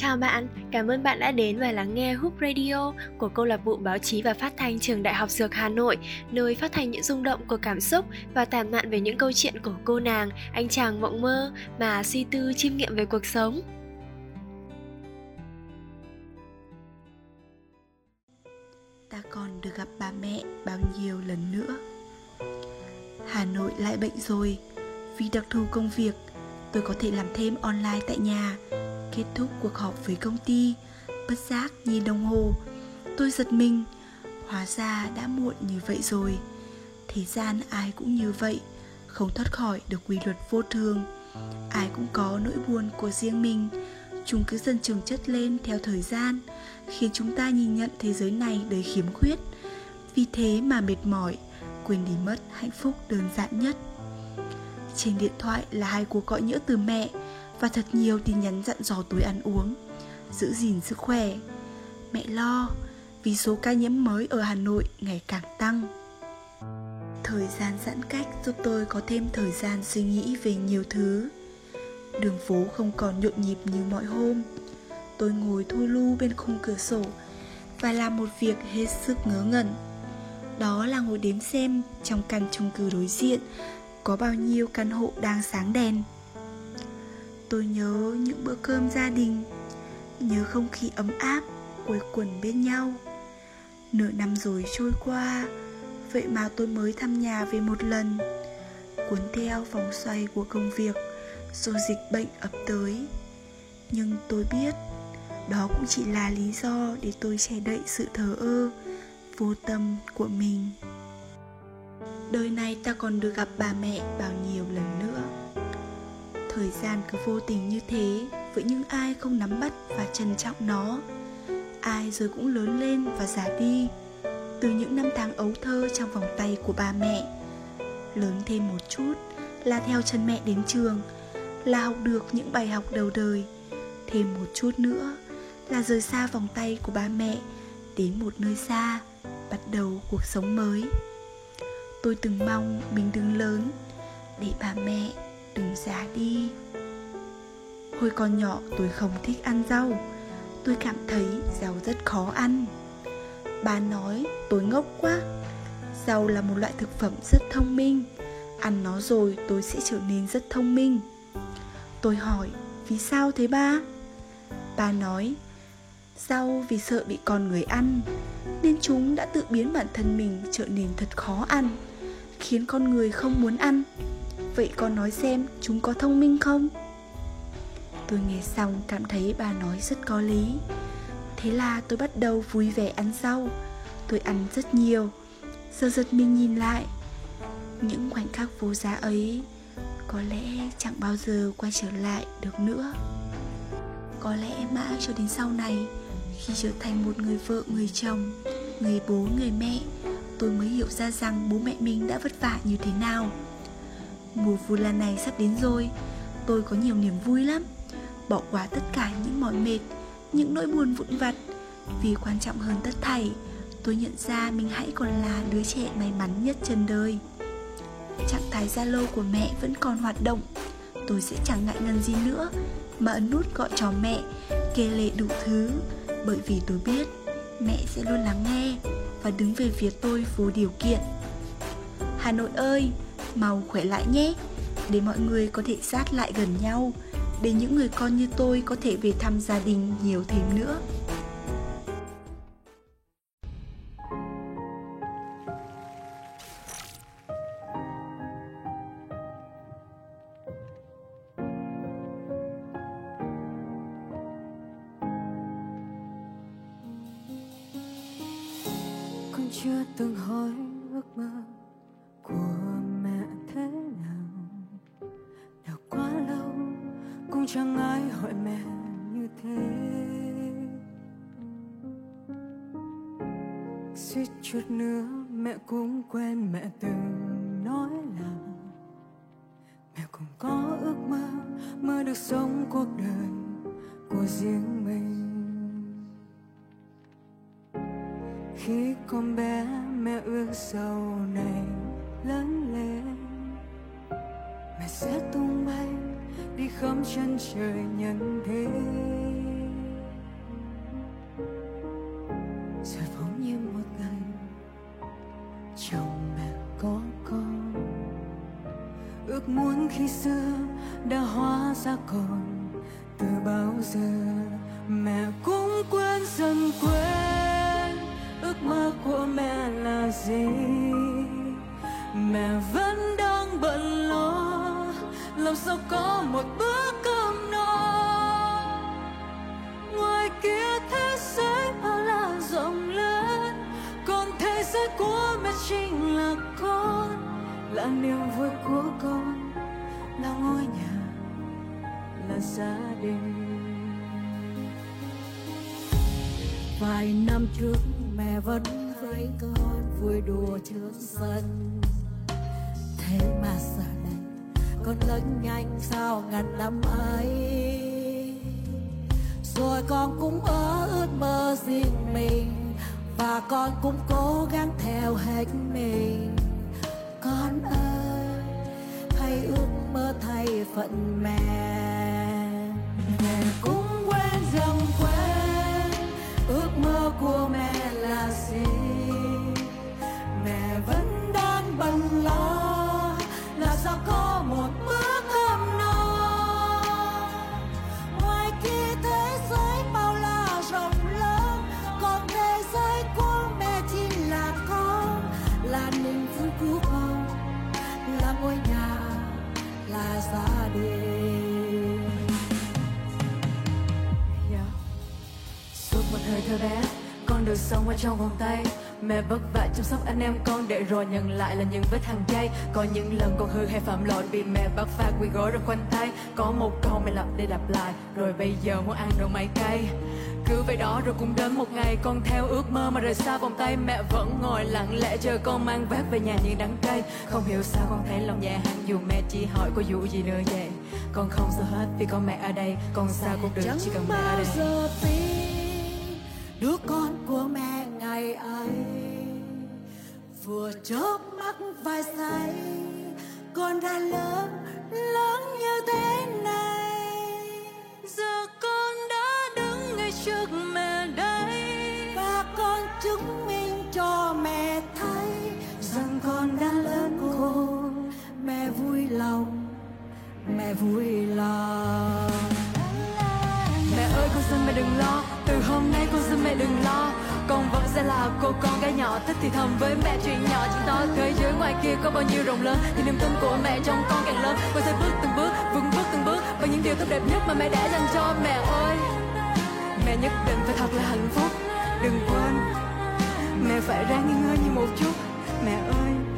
Chào bạn, cảm ơn bạn đã đến và lắng nghe Hoop Radio của câu lạc bộ báo chí và phát thanh trường Đại học Dược Hà Nội, nơi phát thanh những rung động của cảm xúc và tản mạn về những câu chuyện của cô nàng, anh chàng mộng mơ mà suy tư chiêm nghiệm về cuộc sống. Ta còn được gặp bà mẹ bao nhiêu lần nữa. Hà Nội lại bệnh rồi, vì đặc thù công việc, tôi có thể làm thêm online tại nhà Kết thúc cuộc họp với công ty. Bất giác nhìn đồng hồ, Tôi giật mình. Hóa ra đã muộn như vậy rồi. Thế gian ai cũng như vậy, Không thoát khỏi được quy luật vô thường. Ai cũng có nỗi buồn của riêng mình. Chúng cứ dần chồng chất lên theo thời gian, Khiến chúng ta nhìn nhận thế giới này đầy khiếm khuyết. Vì thế mà mệt mỏi, Quên đi mất hạnh phúc đơn giản nhất. Trên điện thoại là hai cuộc gọi nhỡ từ mẹ và thật nhiều tin nhắn dặn dò túi ăn uống, giữ gìn sức khỏe. Mẹ lo vì số ca nhiễm mới ở Hà Nội ngày càng tăng. Thời gian giãn cách giúp tôi có thêm thời gian suy nghĩ về nhiều thứ. Đường phố không còn nhộn nhịp như mọi hôm. Tôi ngồi thu lu bên khung cửa sổ và làm một việc hết sức ngớ ngẩn. Đó là ngồi đếm xem trong căn chung cư đối diện có bao nhiêu căn hộ đang sáng đèn tôi nhớ những bữa cơm gia đình, nhớ không khí ấm áp quây quần bên nhau. Nửa năm rồi trôi qua, vậy mà tôi mới thăm nhà về một lần. Cuốn theo vòng xoay của công việc rồi dịch bệnh ập tới. Nhưng tôi biết, đó cũng chỉ là lý do để tôi che đậy sự thờ ơ, vô tâm của mình. Đời này ta còn được gặp bà mẹ bao nhiêu lần nữa thời gian cứ vô tình như thế với những ai không nắm bắt và trân trọng nó? Ai rồi cũng lớn lên và già đi. Từ những năm tháng ấu thơ trong vòng tay của ba mẹ, lớn thêm một chút là theo chân mẹ đến trường, là học được những bài học đầu đời. Thêm một chút nữa là rời xa vòng tay của ba mẹ, đến một nơi xa, bắt đầu cuộc sống mới. Tôi từng mong mình đứng lớn để bà mẹ đừng già đi. Hồi còn nhỏ tôi không thích ăn rau. Tôi cảm thấy rau rất khó ăn. Bà nói tôi ngốc quá. Rau là một loại thực phẩm rất thông minh. Ăn nó rồi tôi sẽ trở nên rất thông minh. Tôi hỏi, vì sao thế ba? Bà nói, rau vì sợ bị con người ăn, nên chúng đã tự biến bản thân mình trở nên thật khó ăn, khiến con người không muốn ăn. Vậy con nói xem chúng có thông minh không? Tôi nghe xong cảm thấy bà nói rất có lý. Thế là tôi bắt đầu vui vẻ ăn rau. Tôi ăn rất nhiều. Giờ giật mình nhìn lại. Những khoảnh khắc vô giá ấy Có lẽ chẳng bao giờ quay trở lại được nữa. Có lẽ mãi cho đến sau này Khi trở thành một người vợ, người chồng Người bố, người mẹ Tôi mới hiểu ra rằng bố mẹ mình đã vất vả như thế nào. Mùa Vu Lan này sắp đến rồi. Tôi có nhiều niềm vui lắm. Bỏ qua tất cả những mỏi mệt, Những nỗi buồn vụn vặt. Vì quan trọng hơn tất thảy, Tôi nhận ra mình hãy còn là đứa trẻ may mắn nhất trên đời. Trạng thái Zalo của mẹ vẫn còn hoạt động. Tôi sẽ chẳng ngại ngần gì nữa Mà ấn nút gọi cho mẹ Kê lệ đủ thứ. Bởi vì tôi biết Mẹ sẽ luôn lắng nghe Và đứng về phía tôi vô điều kiện. Hà Nội ơi! Mau khỏe lại nhé, để mọi người có thể sát lại gần nhau, để những người con như tôi có thể về thăm gia đình nhiều thêm nữa. Con chưa từng hỏi ước mơ chẳng ai hỏi mẹ như thế. Suýt chút nữa mẹ cũng quên mẹ từng nói là mẹ cũng có ước mơ mơ được sống cuộc đời của riêng mình. Khi con bé mẹ ước sau này lớn lên, mẹ sẽ tung bay khóm chân trời nhận thế. Rồi bỗng nhiên một ngày chồng mẹ có con. Ước muốn khi xưa đã hóa ra còn từ bao giờ mẹ cũng quên dần quên. Ước mơ của mẹ là gì? Mẹ vẫn làm sao có một bữa cơm no? Ngoài kia thế giới bao la rộng lớn, còn thế giới của mẹ chính là con. Là niềm vui của con, là ngôi nhà, là gia đình. Vài năm trước mẹ vẫn với con vui đùa trước sân. Thế mà giờ con lớn nhanh sao ngàn năm ấy. Rồi con cũng ở ước mơ riêng mình, và con cũng cố gắng theo hết mình. Con ơi, hãy ước mơ thay phận mẹ mẹ. Thơ bé. Con được sống ở trong vòng tay. Mẹ vất vả chăm sóc anh em con Để rồi nhận lại là những vết thằng chay. Có những lần con hư hay phạm lỗi Bị mẹ bắt phạt quỳ gối rồi khoanh tay. Có một câu mẹ lặp đi lặp lại Rồi bây giờ muốn ăn đồ mày cay? Cứ vậy đó rồi cũng đến một ngày con theo ước mơ mà rời xa vòng tay. Mẹ vẫn ngồi lặng lẽ chờ con mang vác về nhà như đắng cay. Không hiểu sao con thấy lòng nhẹ hẳn dù mẹ chỉ hỏi có vụ gì nữa vậy. Con không sợ hết vì có mẹ ở đây con xa cũng được chỉ cần mẹ ở đây đứa con của mẹ ngày ấy vừa chớp mắt vài giây con đã lớn lớn như thế này. Giờ con đã đứng ngay trước mẹ đây. Và con chứng minh cho mẹ thấy rằng con đã lớn khôn. Mẹ vui lòng mẹ vui lòng. Mẹ ơi con xin mẹ đừng lo hôm nay con xin mẹ đừng lo. Con vẫn sẽ là cô con gái nhỏ Thích thì thầm với mẹ chuyện nhỏ. Chuyện to Thế giới ngoài kia có bao nhiêu rộng lớn Thì niềm tin của mẹ trong con càng lớn. Con sẽ bước từng bước, vững bước từng bước Và những điều tốt đẹp nhất mà mẹ đã dành cho mẹ ơi. Mẹ nhất định phải thật là hạnh phúc. Đừng quên Mẹ phải ráng nghỉ ngơi như một chút. Mẹ ơi.